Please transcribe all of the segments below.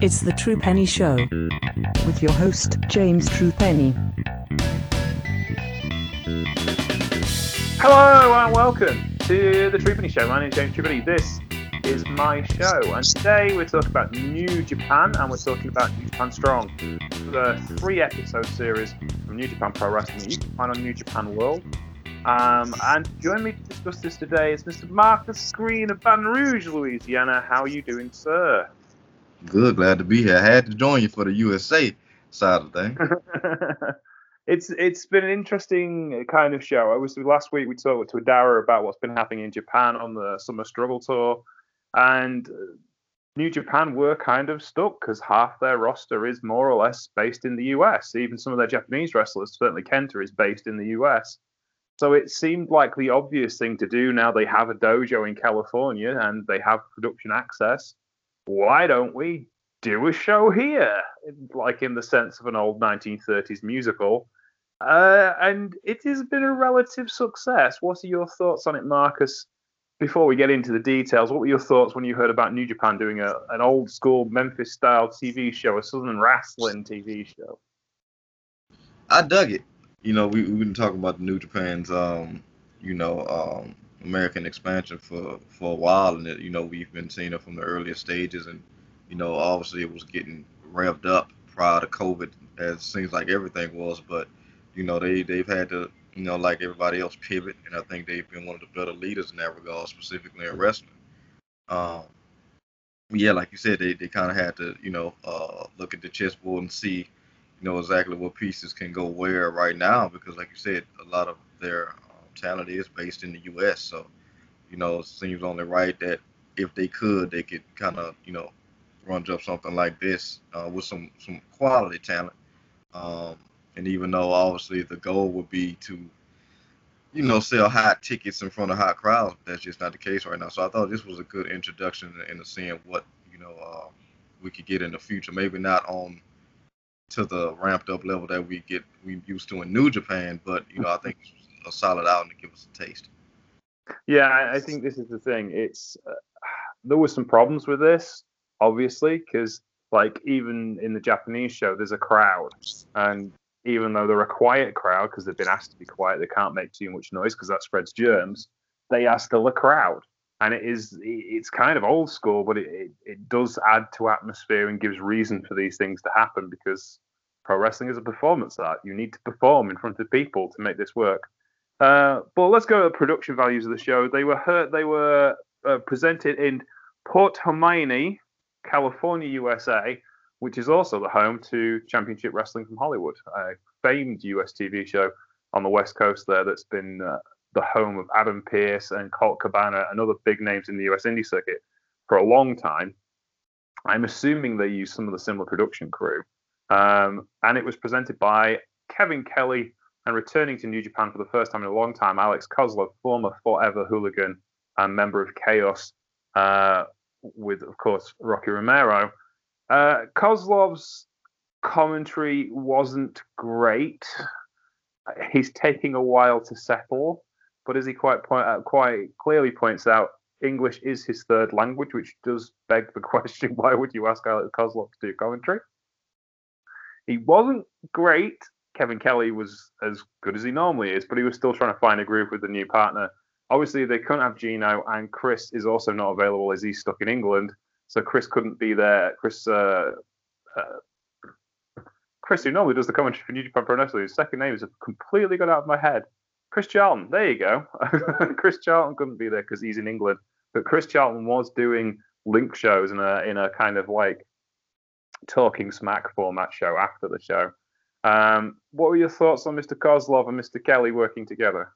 It's the True Penny Show with your host, James True Penny. Hello and welcome to the True Penny Show. My name is James True Penny. This is my show, and today we're talking about New Japan and we're talking about New Japan Strong, the three episode series from New Japan Pro Wrestling you can find on New Japan World. Um, and join me to discuss this today is Mr. Marcus Green of Baton Rouge, Louisiana. How are you doing, sir? Good, glad to be here. I had to join you for the USA side of things. it's it's been an interesting kind of show. I was last week we talked to Adara about what's been happening in Japan on the Summer Struggle Tour, and New Japan were kind of stuck because half their roster is more or less based in the US. Even some of their Japanese wrestlers, certainly Kenta, is based in the US. So it seemed like the obvious thing to do now they have a dojo in California and they have production access. Why don't we do a show here? Like in the sense of an old 1930s musical. Uh, and it has been a relative success. What are your thoughts on it, Marcus? Before we get into the details, what were your thoughts when you heard about New Japan doing a, an old school Memphis style TV show, a Southern wrestling TV show? I dug it you know, we, we've been talking about the New Japan's, um, you know, um, American expansion for, for a while, and it, you know, we've been seeing it from the earliest stages, and you know, obviously it was getting revved up prior to COVID, as it seems like everything was, but you know, they they've had to, you know, like everybody else, pivot, and I think they've been one of the better leaders in that regard, specifically in wrestling. Um, yeah, like you said, they, they kind of had to, you know, uh, look at the chessboard and see know exactly what pieces can go where right now because, like you said, a lot of their um, talent is based in the U.S. So, you know, it seems only right that if they could, they could kind of, you know, run up something like this uh, with some some quality talent. Um, and even though obviously the goal would be to, you know, sell hot tickets in front of hot crowds, that's just not the case right now. So I thought this was a good introduction into seeing what you know uh, we could get in the future. Maybe not on to the ramped up level that we get we used to in New Japan, but you know I think a solid outing to give us a taste. Yeah, I think this is the thing. It's uh, there were some problems with this, obviously, because like even in the Japanese show, there's a crowd, and even though they're a quiet crowd because they've been asked to be quiet, they can't make too much noise because that spreads germs. They are still a crowd, and it is it's kind of old school, but it, it, it does add to atmosphere and gives reason for these things to happen because pro wrestling is a performance art. You need to perform in front of people to make this work. Uh, but let's go to the production values of the show. They were hurt, they were uh, presented in Port Hueneme, California, USA, which is also the home to Championship Wrestling from Hollywood, a famed US TV show on the West Coast there that's been uh, the home of Adam Pearce and Colt Cabana and other big names in the US indie circuit for a long time. I'm assuming they used some of the similar production crew. Um, and it was presented by Kevin Kelly and returning to New Japan for the first time in a long time, Alex Koslov, former Forever Hooligan and member of Chaos, uh, with, of course, Rocky Romero. Uh, Koslov's commentary wasn't great. He's taking a while to settle, but as he quite point out, quite clearly points out, English is his third language, which does beg the question: Why would you ask Alex Koslov to do commentary? He wasn't great. Kevin Kelly was as good as he normally is, but he was still trying to find a groove with the new partner. Obviously, they couldn't have Gino, and Chris is also not available as he's stuck in England, so Chris couldn't be there. Chris, uh, uh, Chris, who normally does the commentary for New Japan Pro Wrestling, his second name has completely gone out of my head. Chris Charlton, there you go. Chris Charlton couldn't be there because he's in England, but Chris Charlton was doing link shows in a in a kind of like talking smack format show after the show. Um, what were your thoughts on Mr. Koslov and Mr. Kelly working together?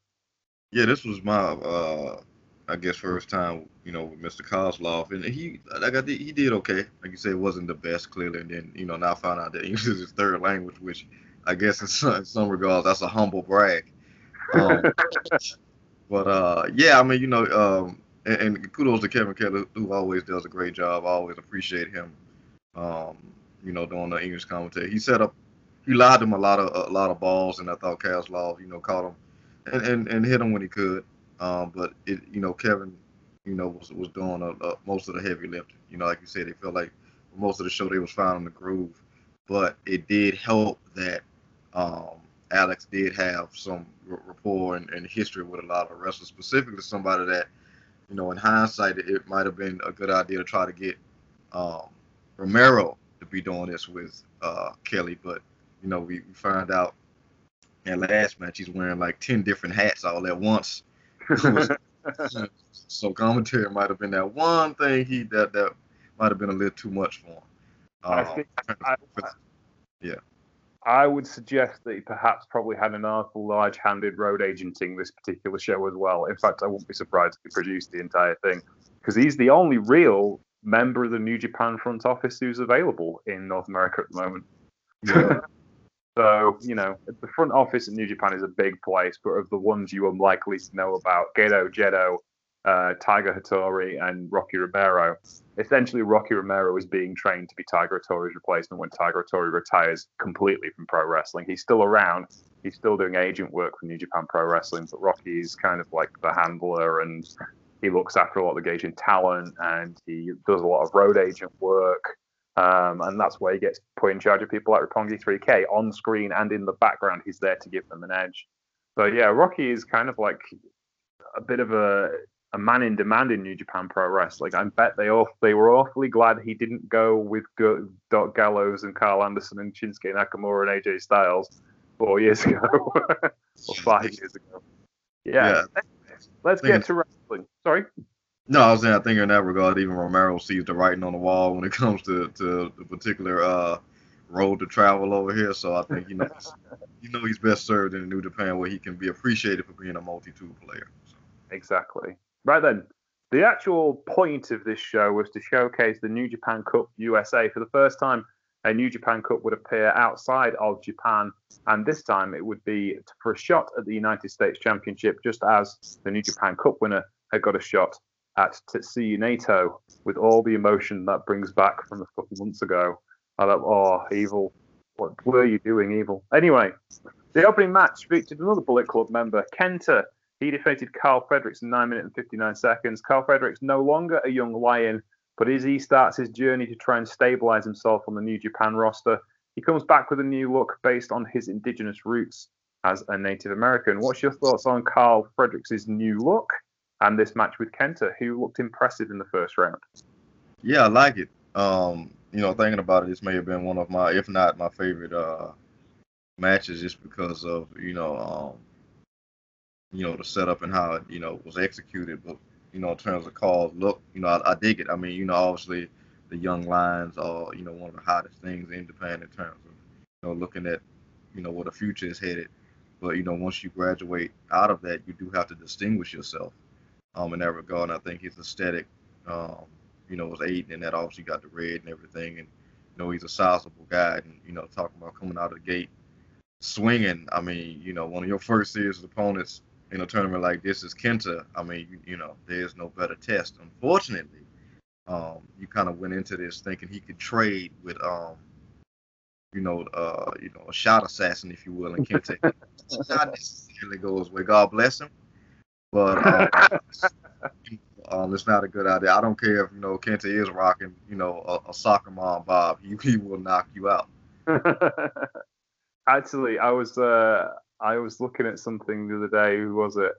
Yeah, this was my, uh, I guess, first time, you know, with Mr. Koslov, and he, like I did, he did okay. Like you say, it wasn't the best clearly, and then, you know, now I found out that English is his third language, which I guess in some, in some regards that's a humble brag. Um, but uh, yeah, I mean, you know, um, and, and, kudos to Kevin Kelly, who always does a great job. I always appreciate him. Um, you know, doing the English commentary. He set up, he lied him a lot of a lot of balls, and I thought Koslov, you know, caught him and, and, and hit him when he could. Um, but it, you know, Kevin, you know, was was doing a, a, most of the heavy lifting. You know, like you said, they felt like most of the show they was finding the groove, but it did help that um, Alex did have some rapport and, and, history with a lot of wrestlers, specifically somebody that, you know, in hindsight, it, might have been a good idea to try to get um, Romero to be doing this with uh, Kelly, but you know, we, we found out in last match he's wearing like ten different hats all at once. so commentary might have been that one thing he that that might have been a little too much for him. Um, I think I, yeah. I would suggest that he perhaps probably had an awful large-handed road agenting this particular show as well. In fact, I wouldn't be surprised if he produced the entire thing because he's the only real member of the New Japan front office who's available in North America at the moment. Yeah. so, you know, the front office in New Japan is a big place, but of the ones you are likely to know about, Gedo, Gedo, uh, Tiger Hattori, and Rocky Romero, essentially Rocky Romero is being trained to be Tiger Hattori's replacement when Tiger Hattori retires completely from pro wrestling. He's still around. He's still doing agent work for New Japan Pro Wrestling, but Rocky is kind of like the handler and he looks after a lot of the Gaijin talent and he does a lot of road agent work. Um, and that's where he gets put in charge of people like Roppongi 3K on screen and in the background. He's there to give them an edge. So yeah, Rocky is kind of like a bit of a a man in demand in New Japan Pro Wrestling. I bet they all they were awfully glad he didn't go with Doc Gallows and Karl Anderson and Shinsuke Nakamura and AJ Styles four years ago or five years ago. Yeah, yeah. let's get to wrestling. Sorry. No, I was saying I think in that regard, even Romero sees the writing on the wall when it comes to, to the particular uh, road to travel over here. So I think you know you know he's best served in New Japan where he can be appreciated for being a multi-tool player. So. Exactly. Right then, the actual point of this show was to showcase the New Japan Cup USA for the first time. A New Japan Cup would appear outside of Japan, and this time it would be for a shot at the United States Championship, just as the New Japan Cup winner had got a shot at Tetsuya Naito with all the emotion that brings back from a couple months ago. I thought, oh, evil. What were you doing, evil? Anyway, the opening match featured another Bullet Club member, Kenta, he defeated Karl Fredericks in 9 minutes and 59 seconds. Karl Fredericks no longer a young lion, but as he starts his journey to try and stabilize himself on the New Japan roster, he comes back with a new look based on his indigenous roots as a Native American. What's your thoughts on Karl Fredericks' new look and this match with Kenta, who looked impressive in the first round? Yeah, I like it. Um, you know, thinking about it, this may have been one of my, if not my favorite uh, matches, just because of you know um, you know, the setup and how it, you know, was executed. But, you know, in terms of calls, look, you know, I, I dig it. I mean, you know, obviously the young lions are, you know, one of the hottest things in Japan in terms of, you know, looking at, you know, where the future is headed. But, you know, once you graduate out of that, you do have to distinguish yourself um, in that regard. And I think his aesthetic, um, you know, was aiding in that. Obviously, got the red and everything. And, you know, he's a sizable guy. And, you know, talking about coming out of the gate swinging, I mean, you know, one of your first serious opponents in a tournament like this is Kenta, I mean, you, you know, there's no better test. Unfortunately, um, you kind of went into this thinking he could trade with, um, you know, uh, you know, a shot assassin, if you will, and Kenta not necessarily goes where God bless him, but um, um, it's not a good idea. I don't care if you know Kenta is rocking, you know, a, a soccer mom bob, he, he will knock you out. Actually, I was uh, I was looking at something the other day. Who was it?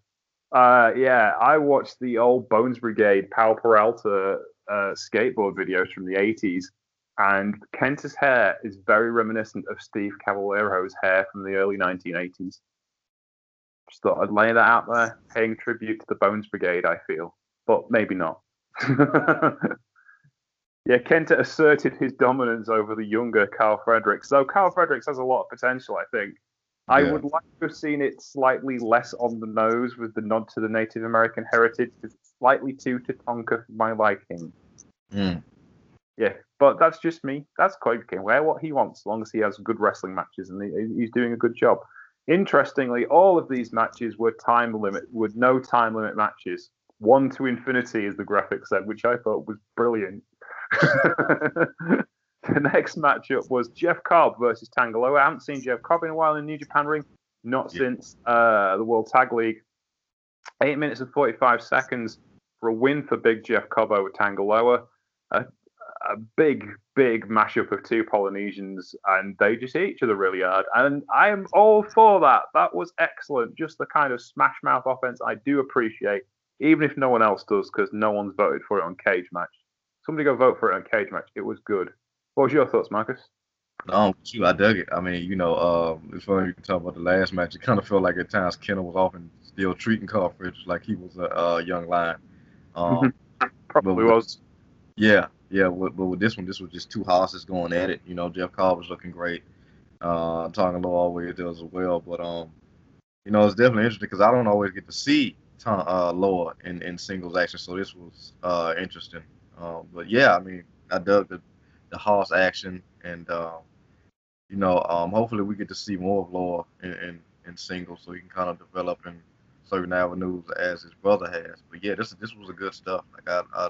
Uh, yeah, I watched the old Bones Brigade Powell Peralta uh, skateboard videos from the 80s, and Kenta's hair is very reminiscent of Steve Caballero's hair from the early 1980s. Just thought I'd lay that out there, paying tribute to the Bones Brigade, I feel, but maybe not. yeah, Kenta asserted his dominance over the younger Karl Fredericks. So Karl Fredericks has a lot of potential, I think. I would like to have seen it slightly less on the nose with the nod to the Native American heritage because it's slightly too Tatanka for my liking. Mm. Yeah, but that's just me. That's Kobe can wear what he wants as long as he has good wrestling matches and he, he's doing a good job. Interestingly, all of these matches were time limit, with no time limit matches. One to infinity, as the graphic said, which I thought was brilliant. The next matchup was Jeff Cobb versus Tanga Loa. I haven't seen Jeff Cobb in a while in New Japan ring, not yeah. since uh, the World Tag League. Eight minutes and 45 seconds. for a win for Big Jeff Cobb over Tangaloa. A, a big, big mashup of two Polynesians, and they just hit each other really hard. And I am all for that. That was excellent. Just the kind of smash mouth offense I do appreciate, even if no one else does, because no one's voted for it on Cage Match. Somebody go vote for it on Cage Match. It was good. What was your thoughts, Marcus? Um, shoot, I dug it. I mean, you know, um, it's funny you can talk about the last match. It kind of felt like at times Kenta was often still treating Karl like he was a, a young lion. Um, Probably was. Yeah, yeah. But, but with this one, this was just two horses going at it. You know, Jeff Cobb was looking great. Uh, Tanga Loa always does as well. But um, you know, it's definitely interesting because I don't always get to see Tom, uh, Loa in, in singles action, so this was uh interesting. Um, but yeah, I mean, I dug the the horse action, and uh, you know, um, hopefully we get to see more of Loa in, in, in singles, so he can kind of develop in certain avenues as his brother has. But yeah, this this was a good stuff. Like I I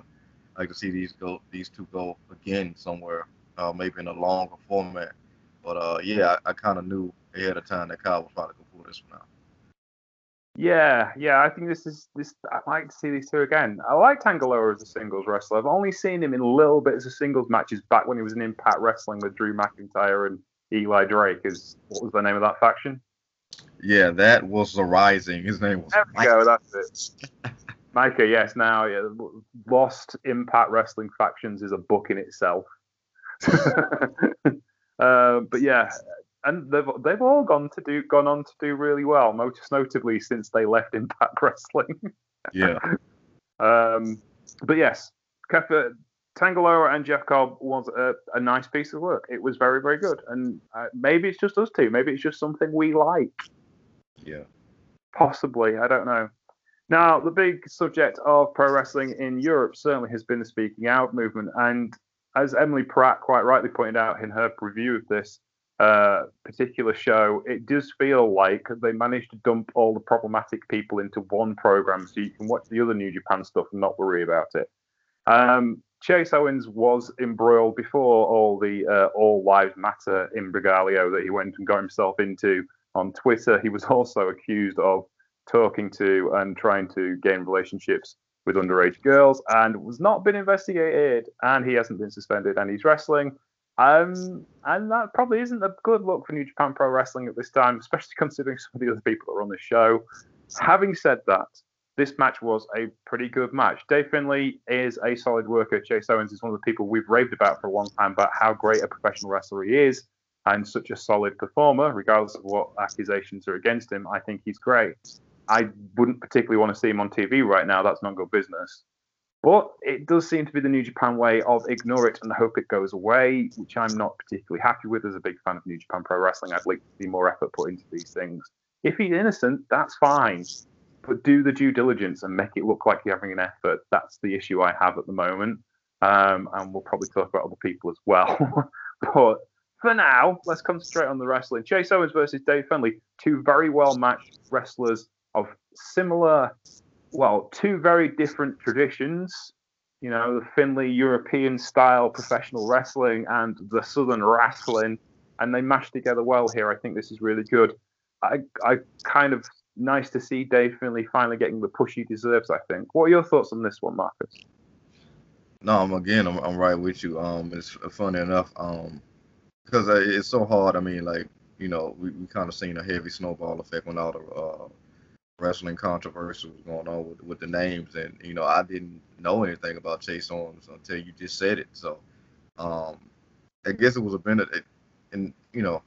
like to see these go these two go again somewhere, uh, maybe in a longer format. But uh, yeah, I, I kind of knew ahead of time that Kyle was probably gonna pull this one out. Yeah, yeah, I think this is this. I'd like to see these two again. I like Tangaloa as a singles wrestler. I've only seen him in little bits of singles matches back when he was in Impact Wrestling with Drew McIntyre and Eli Drake. Is what was the name of that faction? Yeah, that was the Rising. His name was. There we go. That's it. Micah, yes. Now, yeah, Lost Impact Wrestling factions is a book in itself. uh, but yeah, and they've they've all gone to do gone on to do really well. Most notably since they left Impact Wrestling. Yeah. um, but yes, Kefa, Tangaloa and Jeff Cobb was a, a, nice piece of work. It was very very good, and uh, maybe it's just us two. Maybe it's just something we like. Yeah. Possibly, I don't know. Now, the big subject of pro wrestling in Europe certainly has been the speaking out movement, and as Emily Pratt quite rightly pointed out in her review of this, uh, particular show, it does feel like they managed to dump all the problematic people into one program so you can watch the other New Japan stuff and not worry about it. Um, Chase Owens was embroiled before all the uh, All Lives Matter imbroglio that he went and got himself into on Twitter. He was also accused of talking to and trying to gain relationships with underage girls and was not been investigated and he hasn't been suspended and he's wrestling um, and that probably isn't a good look for New Japan Pro Wrestling at this time, especially considering some of the other people that are on the show. Having said that, this match was a pretty good match. Dave Finlay is a solid worker. Chase Owens is one of the people we've raved about for a long time about how great a professional wrestler he is and such a solid performer, regardless of what accusations are against him. I think he's great. I wouldn't particularly want to see him on TV right now. That's not good business. But it does seem to be the New Japan way of ignore it and hope it goes away, which I'm not particularly happy with as a big fan of New Japan Pro Wrestling. I'd like to see more effort put into these things. If he's innocent, that's fine. But do the due diligence and make it look like you're having an effort. That's the issue I have at the moment. Um, and we'll probably talk about other people as well. but for now, let's concentrate on the wrestling. Chase Owens versus Dave Finlay, two very well matched wrestlers of similar well, two very different traditions. You know, the Finlay European style professional wrestling and the Southern wrestling, and they mash together well here. I think this is really good. I, I kind of nice to see Dave Finlay finally getting the push he deserves. I think. What are your thoughts on this one, Marcus? No, I'm again, I'm, I'm right with you. Um, it's funny enough, um, because it's so hard. I mean, like you know, we, we kind of seen a heavy snowball effect when all the uh, wrestling controversy was going on with, with the names, and you know I didn't know anything about Chase Owens until you just said it. So um, I guess it was a benefit, and you know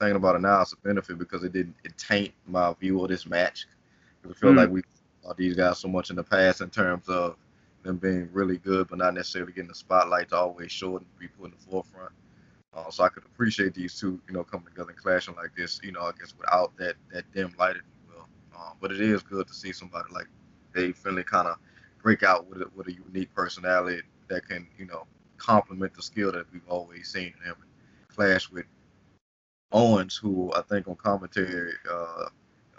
thinking about it now, it's a benefit because it didn't it taint my view of this match. I feel mm. like we saw these guys so much in the past in terms of them being really good, but not necessarily getting the spotlight to always show it and be put in the forefront. Uh, so I could appreciate these two, you know, coming together and clashing like this, you know, I guess without that that dim lighted um, but it is good to see somebody like Dave Finlay kind of break out with a, with a unique personality that can, you know, complement the skill that we've always seen in him. Clash with Owens, who I think on commentary, uh,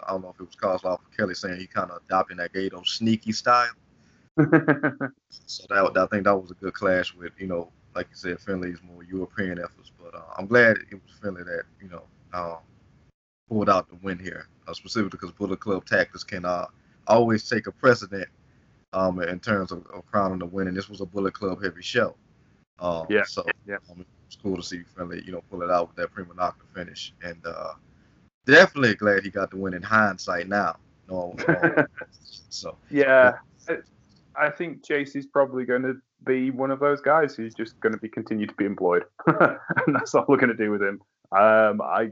I don't know if it was Koslov or Kelly saying he kind of adopting that Gato sneaky style. so that I think that was a good clash with, you know, like you said, Finlay's more European efforts. But uh, I'm glad it was Finlay that, you know, um, pulled out the win here, uh, specifically because Bullet Club tactics can uh, always take a precedent um, in terms of, of crowning the win, and this was a Bullet Club heavy show. Um, Yeah, So yeah. um, it's cool to see Finlay, you know, pull it out with that prima nocta finish, and uh, definitely glad he got the win in hindsight now. No, so Yeah, I, I think Chase is probably going to be one of those guys who's just going to be continue to be employed, and that's all we're going to do with him. Um, I,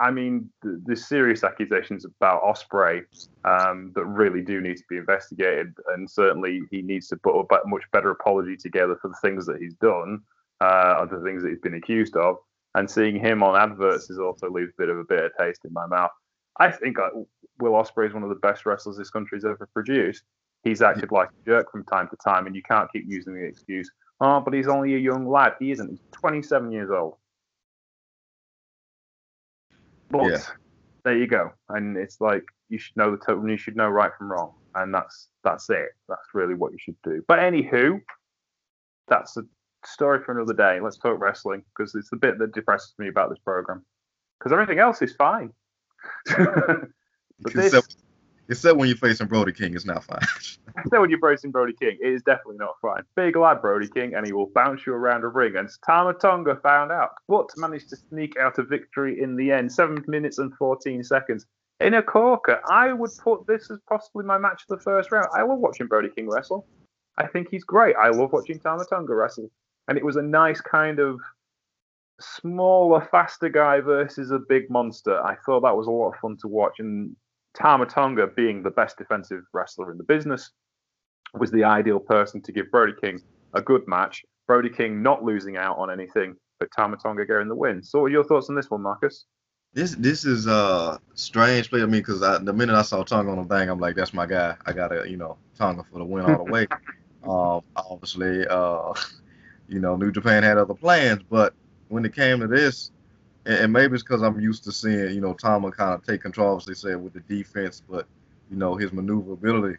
I mean, the, the serious accusations about Ospreay um, that really do need to be investigated, and certainly he needs to put a much better apology together for the things that he's done, uh, or the things that he's been accused of. And seeing him on adverts is also leaves a bit of a bitter taste in my mouth. I think uh, Will Ospreay is one of the best wrestlers this country's ever produced. He's acted like a jerk from time to time, and you can't keep using the excuse, "Oh, but he's only a young lad." He isn't. He's 27 years old. But Yeah. there you go, and it's like you should know the total. You should know right from wrong, and that's that's it. That's really what you should do. But anywho, that's a story for another day. Let's talk wrestling because it's the bit that depresses me about this program. Because everything else is fine. but this, except, except when you're facing Brody King, it's not fine. so when you're facing Brody King, it is definitely not fine. Big lad Brody King, and he will bounce you around a ring. And Tama Tonga found out, but managed to sneak out a victory in the end. Seven minutes and 14 seconds. In a corker, I would put this as possibly my match of the first round. I love watching Brody King wrestle. I think he's great. I love watching Tama Tonga wrestle. And it was a nice kind of smaller, faster guy versus a big monster. I thought that was a lot of fun to watch. And Tama Tonga, being the best defensive wrestler in the business, was the ideal person to give Brody King a good match. Brody King not losing out on anything, but Tama Tonga getting the win. So, what are your thoughts on this one, Marcus? This this is uh strange play. I mean, because the minute I saw Tonga on the thing, I'm like, that's my guy. I gotta, you know, Tonga for the win all the way. um, obviously, uh, you know, New Japan had other plans, but when it came to this, and, and maybe it's because I'm used to seeing, you know, Tonga kind of take control, as they said, with the defense, but you know, his maneuverability,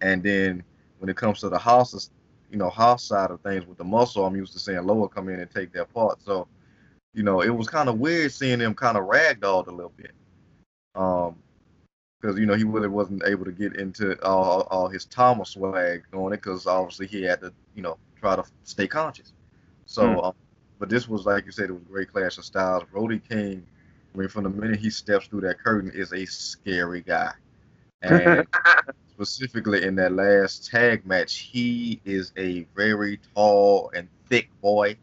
and then when it comes to the houses, you know, house side of things with the muscle, I'm used to seeing Lower come in and take their part. So you know, it was kind of weird seeing him kind of ragdolled a little bit. Um, because you know he really wasn't able to get into all, all his Thomas swag on it because obviously he had to you know try to stay conscious. So, um, but this was like you said, it was a great clash of styles. Brody King, I mean, from the minute he steps through that curtain, is a scary guy, and specifically in that last tag match, he is a very tall and thick boy,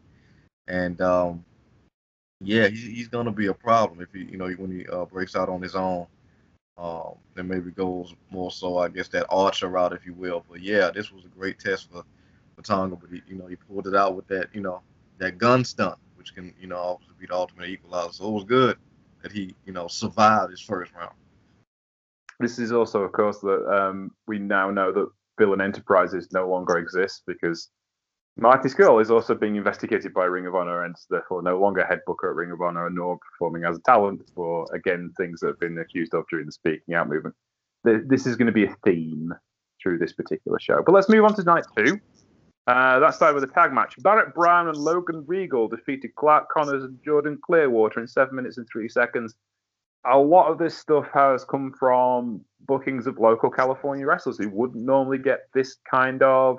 and um, yeah, he's, he's gonna be a problem if he, you know, when he uh, breaks out on his own. Um, then maybe goes more so, I guess, that archer route, if you will. But yeah, this was a great test for, for Tonga, but he, you know, he pulled it out with that, you know, that gun stunt, which can, you know, obviously be the ultimate equalizer. So it was good that he, you know, survived his first round. This is also, of course, that um, we now know that Villain Enterprises no longer exists because Marty Scurll is also being investigated by Ring of Honor and therefore no longer head booker at Ring of Honor nor performing as a talent for, again, things that have been accused of during the speaking out movement. This is going to be a theme through this particular show. But let's move on to night two. Uh, that started with a tag match. Barrett Brown and Logan Riegel defeated Clark Connors and Jordan Clearwater in seven minutes and three seconds a lot of this stuff has come from bookings of local California wrestlers who wouldn't normally get this kind of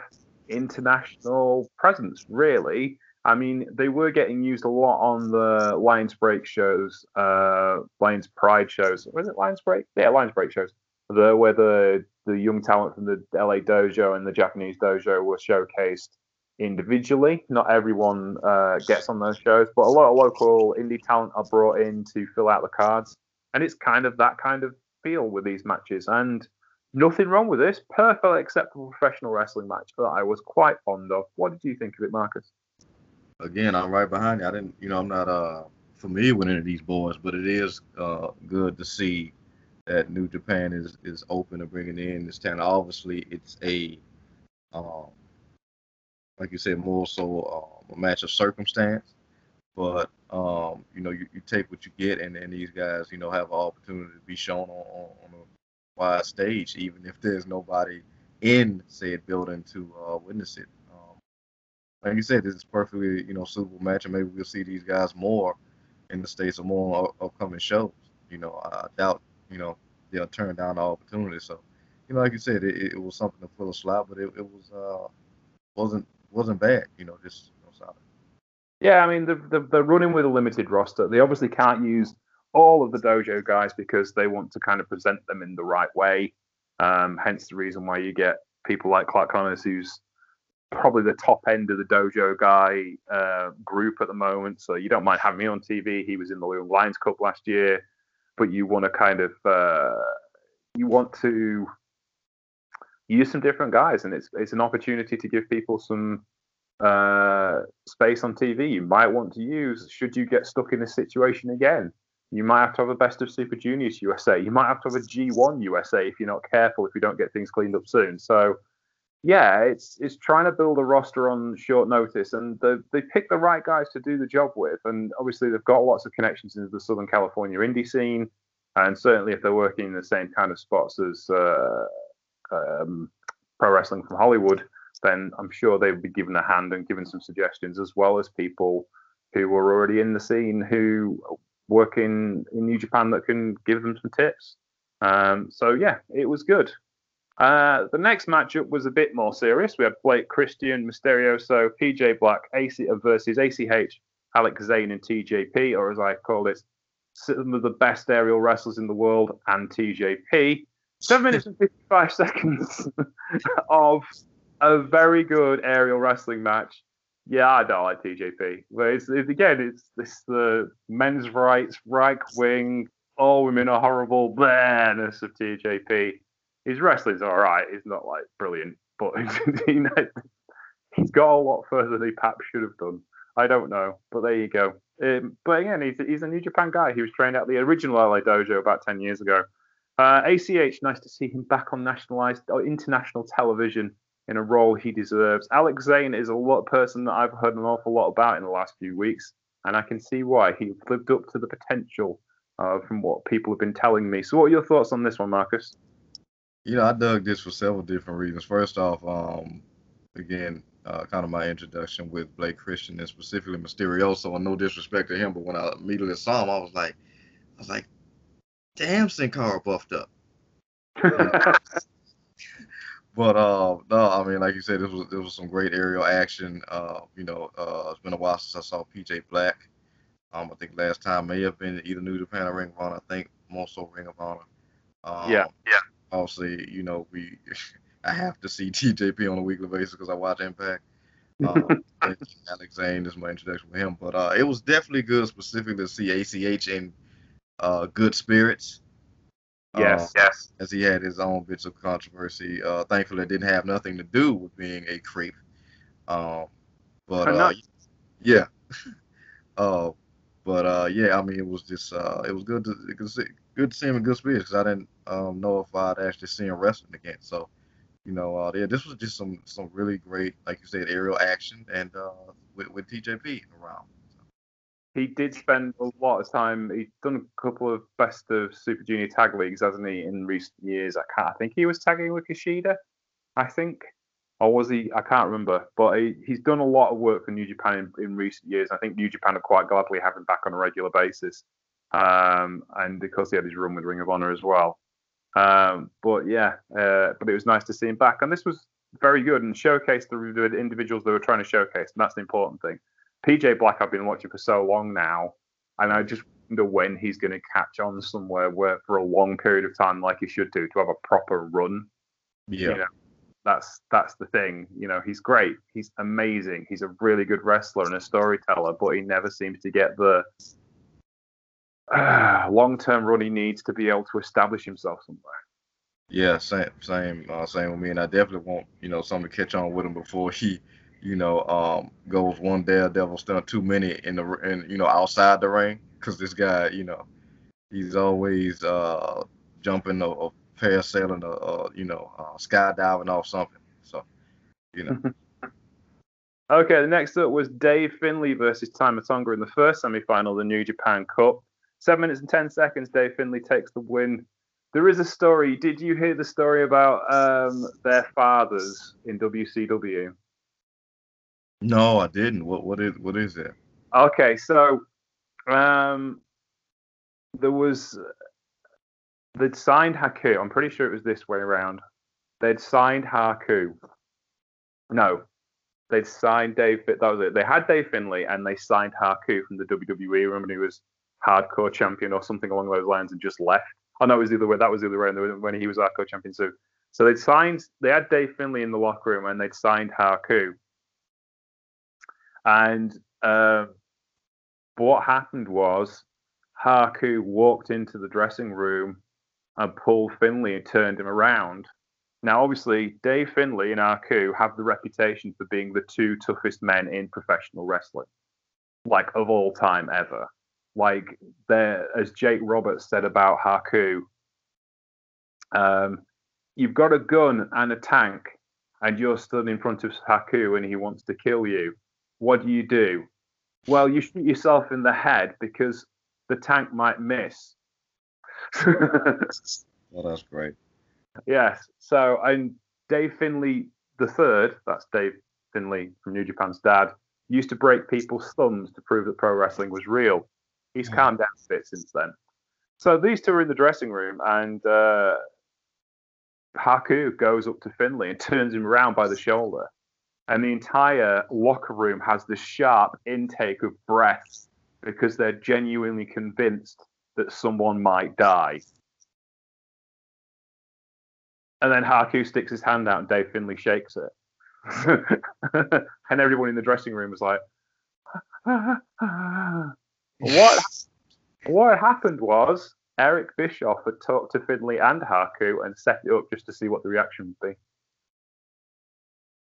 international presence, really. I mean, they were getting used a lot on the Lions Break shows, uh, Lions Pride shows. Was it Lions Break? Yeah, Lions Break shows. The, where the, the young talent from the LA dojo and the Japanese dojo were showcased individually. Not everyone uh, gets on those shows, but a lot of local indie talent are brought in to fill out the cards. And it's kind of that kind of feel with these matches. And nothing wrong with this. Perfectly acceptable professional wrestling match that I was quite fond of. What did you think of it, Marcus? Again, I'm right behind you. I didn't, you know, I'm not uh familiar with any of these boys, but it is uh good to see that New Japan is is open to bringing in this talent. Obviously, it's a um like you said, more so um, a match of circumstance. But um, you know, you, you take what you get, and these guys, you know, have an opportunity to be shown on, on, on a wide stage, even if there's nobody in said building to uh, witness it. Um, like you said, this is perfectly, you know, suitable match, and maybe we'll see these guys more in the states or more on upcoming shows. You know, I doubt, you know, they'll turn down the opportunity. So you know, like you said, it, it was something to fill a slot, but it, it was uh wasn't wasn't bad. You know, just you know, solid. Yeah, I mean, they're, they're running with a limited roster. They obviously can't use all of the dojo guys because they want to kind of present them in the right way. Um, hence the reason why you get people like Clark Connors, who's probably the top end of the dojo guy uh, group at the moment. So you don't mind having me on TV. He was in the Lions Cup last year, but you want to kind of uh, you want to use some different guys, and it's it's an opportunity to give people some uh, space on TV. You might want to use should you get stuck in this situation again. You might have to have a best of Super Juniors USA. You might have to have a G1 USA if you're not careful. If you don't get things cleaned up soon. So yeah, it's it's trying to build a roster on short notice, and they they pick the right guys to do the job with. And obviously, they've got lots of connections into the Southern California indie scene, and certainly if they're working in the same kind of spots as uh, um, pro wrestling from Hollywood, then I'm sure they would be given a hand and given some suggestions, as well as people who are already in the scene who work in, in New Japan that can give them some tips. Um, so yeah, it was good. Uh, the next matchup was a bit more serious. We had Blake Christian, Mysterio, so PJ Black AC versus ACH, Alex Zayne, and TJP, or as I call it, some of the best aerial wrestlers in the world, and TJP. Seven minutes and 55 seconds of a very good aerial wrestling match. Yeah, I don't like TJP. But it's, again, it's this the men's rights, right wing, all women are horrible, blahness of TJP his wrestling's all right. He's not like brilliant, but he's got a lot further than he perhaps should have done. I don't know, but there you go. Um, but again, he's, he's a New Japan guy. He was trained at the original LA Dojo about 10 years ago. Uh, ACH, nice to see him back on nationalized or international television in a role he deserves. Alex Zayne is a lot person that I've heard an awful lot about in the last few weeks, and I can see why he lived up to the potential uh, from what people have been telling me. So, what are your thoughts on this one, Marcus? You know, I dug this for several different reasons. First off, um, again, uh, kind of my introduction with Blake Christian and specifically Misterioso. And no disrespect to him, but when I immediately saw him, I was like, I was like, damn, Sin Cara buffed up. but uh, no, I mean, like you said, this was this was some great aerial action. Uh, you know, uh, it's been a while since I saw PJ Black. Um, I think last time may have been either New Japan or Ring of Honor. I think more so Ring of Honor. Um, yeah, yeah obviously, you know, we I have to see TJP on a weekly basis because I watch Impact. Um, Alex Zayne is my introduction with him, but uh, it was definitely good, specifically to see ACH in uh, good spirits. Yes, uh, yes. As he had his own bits of controversy. Uh, thankfully, it didn't have nothing to do with being a creep. Um, but uh, yeah. uh, but uh, yeah, I mean, it was just uh, it was good to good to see him in good spirits because I didn't um, know if I'd actually see him wrestling again. So, you know, uh, yeah, this was just some some really great, like you said, aerial action and uh, with, with TJP around. He did spend a lot of time. He's done a couple of best of Super Junior tag leagues, hasn't he, in recent years? I can't. I think he was tagging with Kushida. I think, or was he? I can't remember. But he, he's done a lot of work for New Japan in, in recent years. I think New Japan are quite gladly having back on a regular basis um, and because he had his run with Ring of Honor as well. Um, but yeah, uh, but it was nice to see him back, and this was very good and showcased the, the individuals they were trying to showcase, and that's the important thing. PJ Black, I've been watching for so long now, and I just wonder when he's going to catch on somewhere where for a long period of time, like he should do, to have a proper run. Yeah. You know, that's that's the thing. You know, he's great. He's amazing. He's a really good wrestler and a storyteller, but he never seems to get the uh, long-term run he needs to be able to establish himself somewhere. Yeah, same, same, uh, same with me. And I definitely want you know someone to catch on with him before he, you know, um, goes one daredevil stunt too many in the in you know outside the ring because this guy, you know, he's always uh, jumping or, parasailing or, or you know uh, skydiving off something. So, you know. okay, the next up was Dave Finlay versus Tama Tonga in the first semi-final of the New Japan Cup. Seven minutes and 10 seconds, Dave Finlay takes the win. There is a story. Did you hear the story about um, their fathers in WCW? No, I didn't. What what is what is it? Okay, so um, there was they'd signed Haku. I'm pretty sure it was this way around. they'd signed Haku. No, they'd signed Dave. That was it. They had Dave Finlay and they signed Haku from the WWE. Remember, he was hardcore champion or something along those lines and just left. Oh no, it was the other way. That was the other way when he was hardcore champion too. So they'd signed. They had Dave Finlay in the locker room and they'd signed Haku. And um, what happened was Haku walked into the dressing room and Finlay and turned him around. Now, obviously, Dave Finlay and Haku have the reputation for being the two toughest men in professional wrestling, like of all time ever. Like, there, as Jake Roberts said about Haku, um, you've got a gun and a tank, and you're stood in front of Haku and he wants to kill you. What do you do? Well, you shoot yourself in the head because the tank might miss. well, that's great. Yes. So, and Dave Finlay the third, that's Dave Finlay from New Japan's dad, used to break people's thumbs to prove that pro wrestling was real. He's hmm. calmed down a bit since then. So these two are in the dressing room, and uh, Haku goes up to Finlay and turns him around by the shoulder. And the entire locker room has this sharp intake of breath because they're genuinely convinced that someone might die. And then Haku sticks his hand out and Dave Finlay shakes it. and everyone in the dressing room was like, what? What happened was Eric Bischoff had talked to Finlay and Haku and set it up just to see what the reaction would be.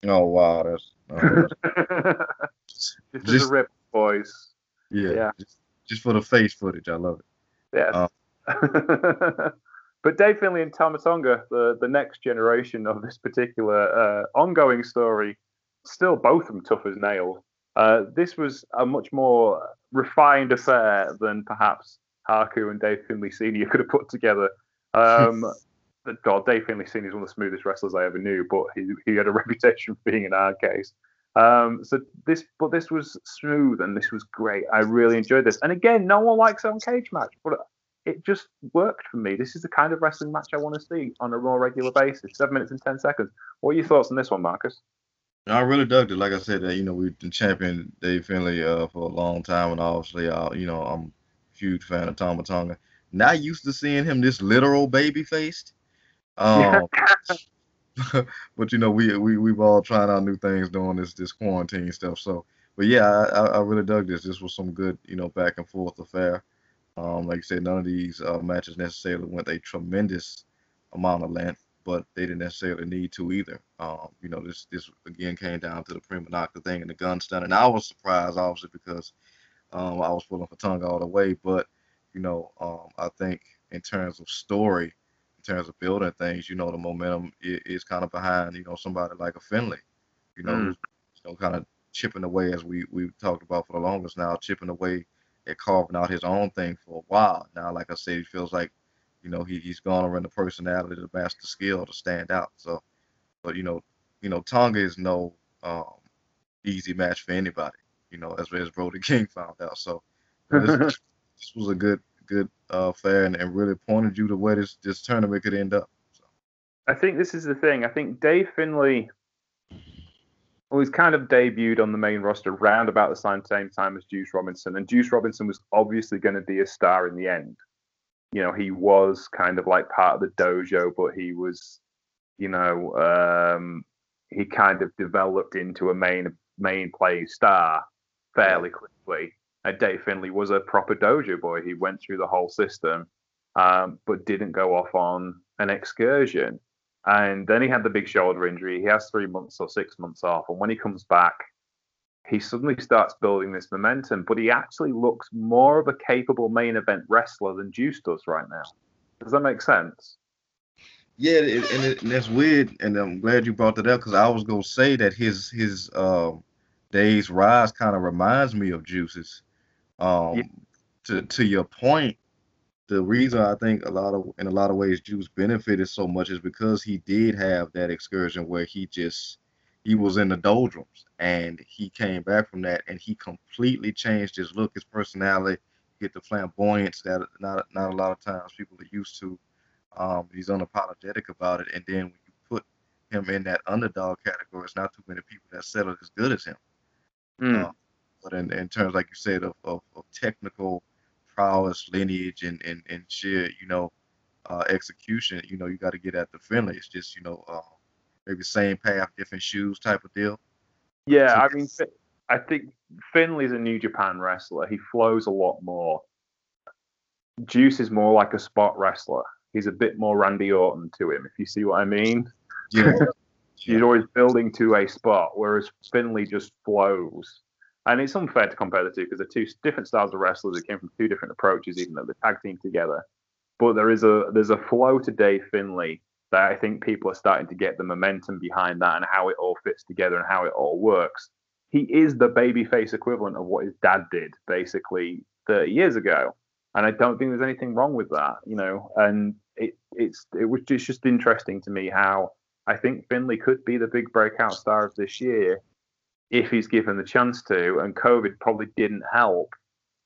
Oh wow, that's, oh, that's... just, just a rip, boys. Yeah, yeah. Just, just, for the face footage, I love it. Yeah. Um, but Dave Finlay and Tama Tonga, the the next generation of this particular uh, ongoing story, still both of them tough as nails. Uh, this was a much more refined affair than perhaps Haku and Dave Finlay Senior could have put together. Um, God, Dave Finlay Senior is one of the smoothest wrestlers I ever knew, but he, he had a reputation for being an hard case. Um, so this, but this was smooth and this was great. I really enjoyed this. And again, no one likes on cage match, but it just worked for me. This is the kind of wrestling match I want to see on a more regular basis. Seven minutes and ten seconds. What are your thoughts on this one, Marcus? I really dug it. Like I said, that you know we've been champion Dave Finlay uh, for a long time, and obviously, I, you know, I'm a huge fan of Tama Tonga. Not used to seeing him this literal baby faced. Um, but you know, we we we've all tried out new things during this this quarantine stuff. So, but yeah, I, I really dug this. This was some good, you know, back and forth affair. Um, like I said, none of these uh, matches necessarily went a tremendous amount of length, but they didn't necessarily need to either. Um, you know, this this again came down to the prima nocta thing and the gun stun, and I was surprised, obviously, because um, I was pulling for tongue all the way. But you know, um, I think in terms of story, in terms of building things, you know, the momentum is, is kind of behind, you know, somebody like a Finlay, you know, mm. you know, kind of chipping away as we we've talked about for the longest now, chipping away at carving out his own thing for a while. Now, like I said, he feels like, you know, he, he's gone around the personality, the master skill to stand out. So, but you know, you know, Tonga is no um, easy match for anybody. You know, as as Brody King found out. So, this, this was a good good uh, fair and, and really pointed you to where this, this tournament could end up. So. I think this is the thing. I think Dave Finlay well, he's kind of debuted on the main roster around about the same time as Juice Robinson, and Juice Robinson was obviously going to be a star in the end. You know, he was kind of like part of the dojo, but he was, you know, um, he kind of developed into a main main play star fairly quickly. And Dave Finlay was a proper dojo boy. He went through the whole system, um, but didn't go off on an excursion. And then he had the big shoulder injury. He has three months or six months off. And when he comes back, he suddenly starts building this momentum. But he actually looks more of a capable main event wrestler than Juice does right now. Does that make sense? Yeah, and, it, and that's weird. And I'm glad you brought that up because I was gonna say that his his uh, days rise kind of reminds me of Juice's. Um, yeah. To to your point, the reason I think a lot of in a lot of ways Juice benefited so much is because he did have that excursion where he just he was in the doldrums and he came back from that and he completely changed his look, his personality, get the flamboyance that not not a lot of times people are used to. Um, he's unapologetic about it, and then when you put him in that underdog category. It's not too many people that settled as good as him. Mm. Uh, but in, in terms, like you said, of, of, of technical prowess, lineage, and, and, and sheer, you know, uh, execution, you know, you got to get at the Finlay. It's just, you know, uh, maybe same path, different shoes type of deal. Yeah, I mean, I think Finlay's a New Japan wrestler. He flows a lot more. Juice is more like a spot wrestler. He's a bit more Randy Orton to him, if you see what I mean. Yeah. He's always building to a spot, whereas Finley just flows. And it's unfair to compare the two because they're two different styles of wrestlers that came from two different approaches, even though they're tag team together. But there is a there's a flow to Dave Finlay that I think people are starting to get the momentum behind that and how it all fits together and how it all works. He is the babyface equivalent of what his dad did basically 30 years ago. And I don't think there's anything wrong with that, you know. And it it's it was just, just interesting to me how I think Finlay could be the big breakout star of this year if he's given the chance to. And COVID probably didn't help,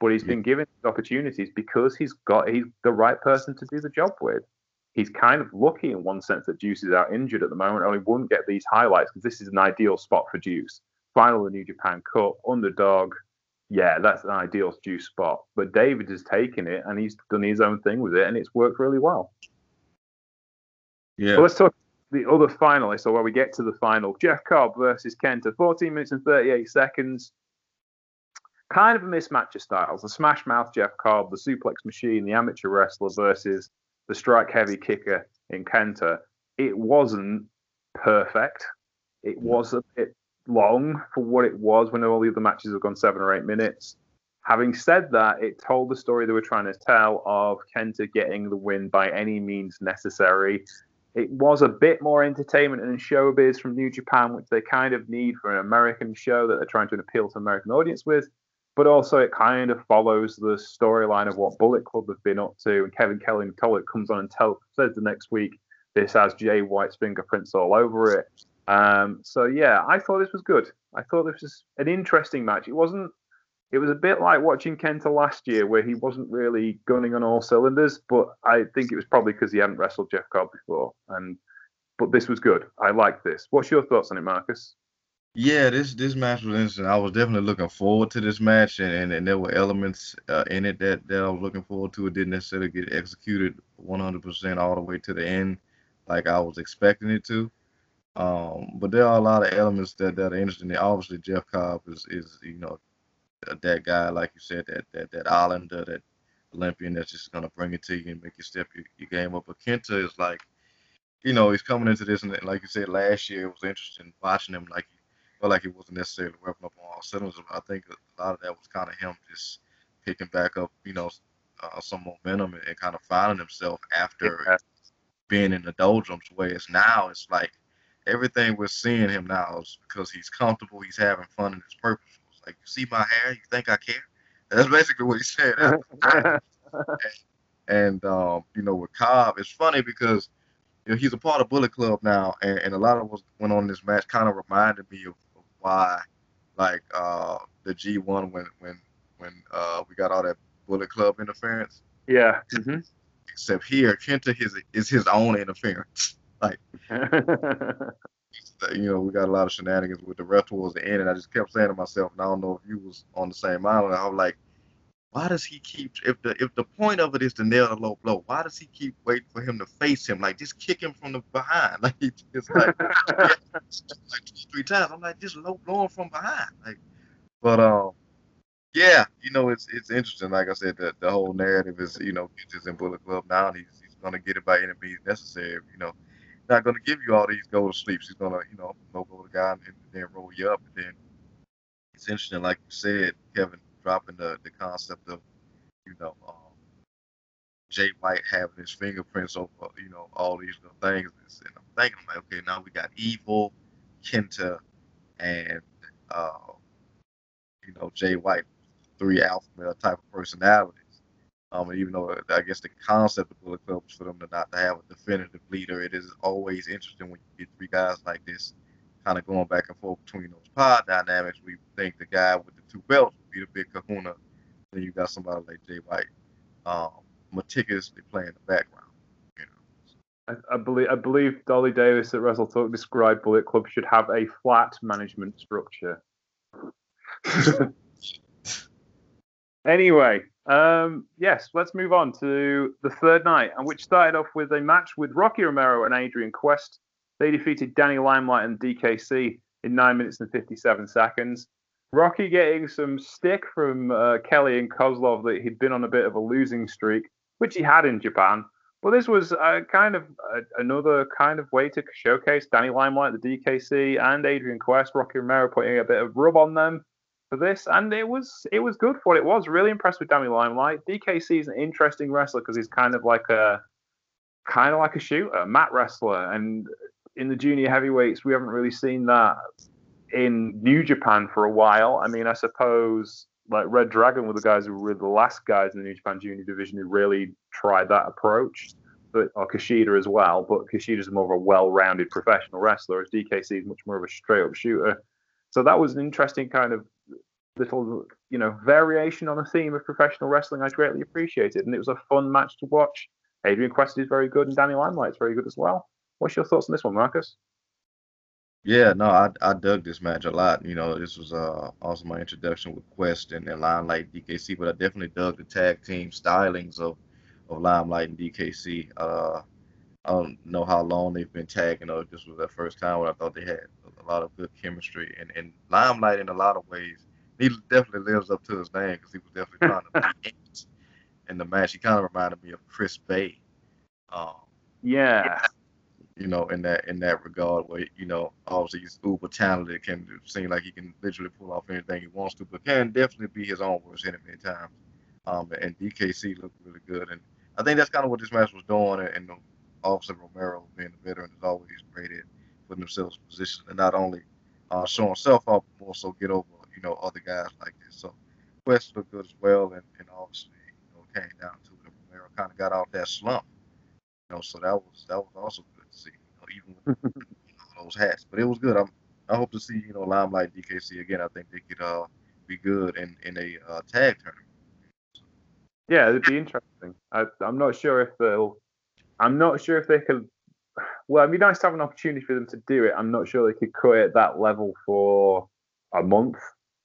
but he's been given opportunities because he's got he's the right person to do the job with. He's kind of lucky in one sense that Juice is out injured at the moment, and he wouldn't get these highlights because this is an ideal spot for Juice. Final of the New Japan Cup, underdog. Yeah, that's an ideal Juice spot. But David has taken it and he's done his own thing with it, and it's worked really well. Yeah. Let's talk the other finalists, or where we get to the final. Jeff Cobb versus Kenta, 14 minutes and 38 seconds. Kind of a mismatch of styles. The smash mouth Jeff Cobb, the suplex machine, the amateur wrestler versus the strike heavy kicker in Kenta. It wasn't perfect. It was a bit long for what it was when all the other matches have gone seven or eight minutes. Having said that, it told the story they were trying to tell of Kenta getting the win by any means necessary. It was a bit more entertainment and showbiz from New Japan, which they kind of need for an American show that they're trying to appeal to an American audience with. But also, it kind of follows the storyline of what Bullet Club have been up to. And Kevin Kelly Tollett comes on and tell, says the next week this has Jay White's fingerprints all over it. Um, so yeah, I thought this was good. I thought this was an interesting match. It wasn't. It was a bit like watching Kenta last year, where he wasn't really gunning on all cylinders. But I think it was probably because he hadn't wrestled Jeff Cobb before. And but this was good. I like this. What's your thoughts on it, Marcus? Yeah, this this match was interesting. I was definitely looking forward to this match, and, and, and there were elements uh, in it that, that I was looking forward to. It didn't necessarily get executed 100% all the way to the end, like I was expecting it to. Um, but there are a lot of elements that, that are interesting. Obviously, Jeff Cobb is, is you know that guy, like you said, that that that Islander, that Olympian that's just gonna bring it to you and make you step your, your game up. But Kenta is like, you know, he's coming into this, and like you said, last year it was interesting watching him. Like, felt like he wasn't necessarily revving up on all cylinders. But I think a lot of that was kind of him just picking back up, you know, uh, some momentum and, and kind of finding himself after Yeah. being in the doldrums. Whereas now it's like everything we're seeing him now is because he's comfortable, he's having fun, and it's purposeful. It's like, you see my hair, you think I care? That's basically what he said. and um, you know, with Cobb, it's funny because you know he's a part of Bullet Club now, and, and a lot of what went on in this match kind of reminded me of why, like uh, the G1 when when when uh, we got all that Bullet Club interference. yeah. hmm Except here, Kenta is is his own interference. Like, you know, we got a lot of shenanigans with the ref towards the end, and I just kept saying to myself, and I don't know if you was on the same island. I was like, why does he keep? If the if the point of it is to nail the low blow, why does he keep waiting for him to face him? Like just kick him from the behind, like he just like like two three times. I'm like just low blow him from behind, like. But um, yeah, you know, it's it's interesting. Like I said, the, the whole narrative is you know he's in Bullet Club now, and he's he's gonna get it by any means necessary. You know, not going to give you all these go to sleeps. He's going to, you know, no go the guy and then roll you up. And then it's interesting, like you said, Kevin, dropping the, the concept of, you know, um, Jay White having his fingerprints over, you know, all these little things. And I'm thinking, like, okay, now we got Evil, Kenta, and, uh, you know, Jay White, three alpha male type of personalities. Um, and even though I guess the concept of Bullet Club is for them to not to have a definitive leader, it is always interesting when you get three guys like this, kind of going back and forth between those power dynamics. We think the guy with the two belts be the big Kahuna. Then you got somebody like Jay White, um, meticulously playing the background. You know, I, I believe I believe Dolly Davis at Wrestle Talk described Bullet Club should have a flat management structure. anyway, um, yes, let's move on to the third night, and which started off with a match with Rocky Romero and Adrian Quest. They defeated Danny Limelight and DKC in nine minutes and 57 seconds. Rocky getting some stick from uh, Kelly and Koslov that he'd been on a bit of a losing streak, which he had in Japan. But this was kind of another kind of way to showcase Danny Limelight, the DKC, and Adrian Quest, Rocky Romero putting a bit of rub on them for this, and it was it was good for what it was. Really impressed with Danny Limelight. DKC is an interesting wrestler because he's kind of like a kind of like a shooter, mat wrestler, and in the junior heavyweights we haven't really seen that in New Japan for a while. I mean, I suppose like Red Dragon were the guys who were the last guys in the New Japan Junior division who really tried that approach, but or Kushida as well. But Kushida's more of a well-rounded professional wrestler, as DKC is much more of a straight-up shooter. So that was an interesting kind of little, you know, variation on a theme of professional wrestling. I greatly appreciated, it, and it was a fun match to watch. Adrian Quest is very good, and Danny Limelight's very good as well. What's your thoughts on this one, Marcus? Yeah, no, I I dug this match a lot. You know, this was uh also my introduction with Quest and, and Limelight DKC, but I definitely dug the tag team stylings of of Limelight and DKC. Uh, I don't know how long they've been tagging, or this was their first time when I thought they had a lot of good chemistry. And and Limelight, in a lot of ways, he definitely lives up to his name because he was definitely trying to be in the match. He kind of reminded me of Chris Bey. Um, yeah you know, in that in that regard, where you know, obviously he's uber talented, can seem like he can literally pull off anything he wants to, but can definitely be his own worst enemy at times. Um, and DKC looked really good, and I think that's kind of what this match was doing. And, and obviously Romero, being a veteran, is always great at putting himself in position to not only uh, show himself off, but also get over you know other guys like this. So Quest looked good as well, and, and obviously you know came down to it. Romero kind of got off that slump. You know, so that was that was also even you those hats. But it was good. I'm, I hope to see you know Limelight DKC again. I think they could uh, be good in in a uh, tag tournament. Yeah, it'd be interesting. I, I'm not sure if they'll. I'm not sure if they could. Well, it'd be nice to have an opportunity for them to do it. I'm not sure they could cut it that level for a month,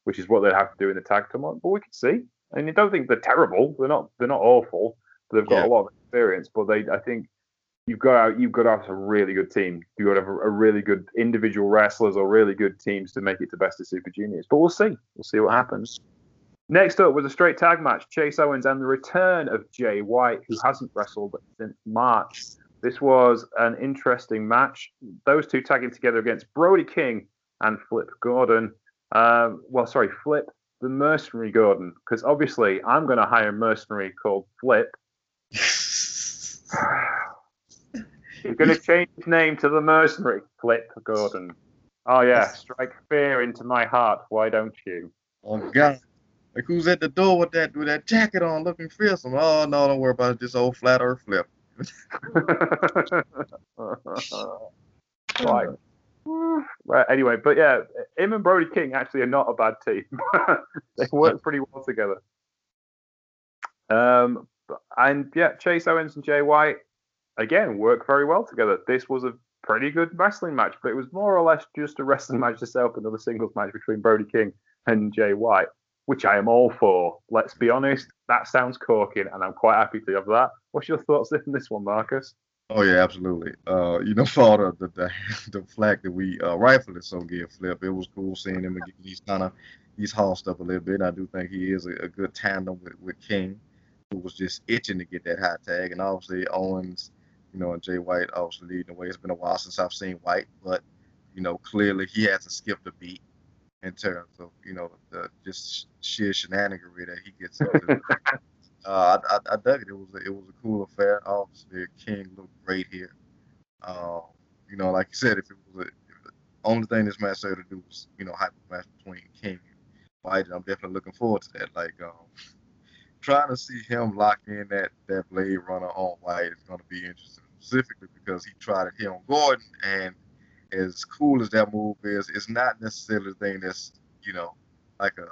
which is what they'd have to do in the tag tournament. But we could see. Mean, I don't think they're terrible. They're not. They're not awful. They've got yeah. a lot of experience, but they. I think you've got out, you've got to have a really good team. You've got to have a, a, really good individual wrestlers or really good teams to make it to best of Super Juniors. But we'll see. We'll see what happens. Next up was a straight tag match: Chase Owens and the return of Jay White, who hasn't wrestled since March. This was an interesting match. Those two tagging together against Brody King and Flip Gordon. Um, well, sorry, Flip the mercenary Gordon, because obviously I'm going to hire a mercenary called Flip. You're going to change his name to the mercenary, Flip Gordon. Oh yeah, strike fear into my heart. Why don't you? Oh God! Like who's at the door with that with that jacket on, looking fearsome? Oh no, don't worry about it. This old flat Earth Flip. right. right. Anyway, but yeah, him and Brody King actually are not a bad team. they work pretty well together. Um, and yeah, Chase Owens and Jay White again work very well together. This was a pretty good wrestling match, but it was more or less just a wrestling match itself, another singles match between Brody King and Jay White, which I am all for. Let's be honest, that sounds corking, and I'm quite happy to have that. What's your thoughts on this one, Marcus? Oh yeah, absolutely. Uh, you know, for the the, the, flack that we uh, rightfully so give Flip, it was cool seeing him again. He's kind of he's hossed up a little bit. I do think he is a, a good tandem with, with King, who was just itching to get that hot tag, and obviously Owens you know, and Jay White obviously leading the way. It's been a while since I've seen White, but you know, clearly he hasn't skipped a beat in terms of you know the just sheer shenaniganry that he gets into. uh, I, I, I, dug it. It was a, it was a cool affair. Obviously, King looked great here. Um, you know, like you said, if it was a, if the only thing this match had to do was you know hyper match between King and White, I'm definitely looking forward to that. Like, um, trying to see him lock in that that Blade Runner on White is going to be interesting, specifically because he tried it here on Gordon, and as cool as that move is, it's not necessarily the thing that's you know like a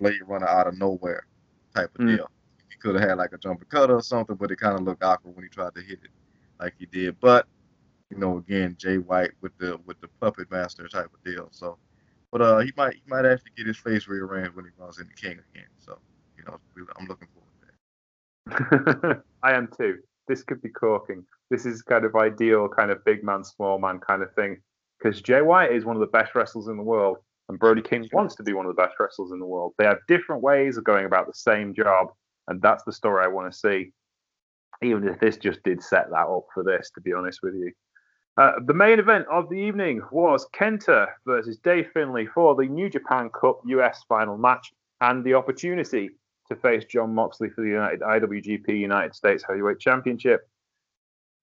Blade Runner out of nowhere type of mm. deal. He could have had like a jumper cutter or something, but it kind of looked awkward when he tried to hit it like he did. But you know, again, Jay White with the with the puppet master type of deal. So, but uh, he might he might actually get his face rearranged when he runs into King again. So, know, I'm looking forward to that. I am too. This could be corking. This is kind of ideal, kind of big man, small man kind of thing. Because Jay White is one of the best wrestlers in the world, and Brody King wants to be one of the best wrestlers in the world. They have different ways of going about the same job, and that's the story I want to see. Even if this just did set that up for this, to be honest with you. Uh, the main event of the evening was Kenta versus Dave Finlay for the New Japan Cup US final match and the opportunity to face Jon Moxley for the United IWGP United States Heavyweight Championship.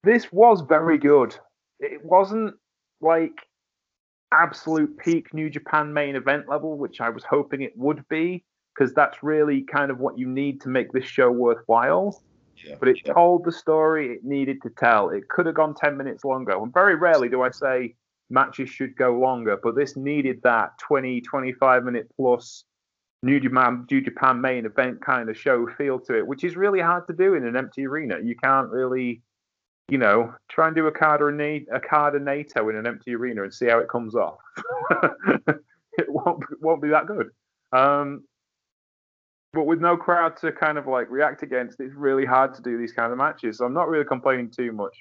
This was very good. It wasn't like absolute peak New Japan main event level, which I was hoping it would be, because that's really kind of what you need to make this show worthwhile. Yeah, but it yeah. told the story it needed to tell. It could have gone 10 minutes longer. And very rarely do I say matches should go longer, but this needed that 20, 25 minute plus New Japan, New Japan main event kind of show feel to it, which is really hard to do in an empty arena. You can't really, you know, try and do Okada or Okada Naito in an empty arena and see how it comes off. it won't, won't be that good. Um, but with no crowd to kind of like react against, it's really hard to do these kind of matches. So I'm not really complaining too much.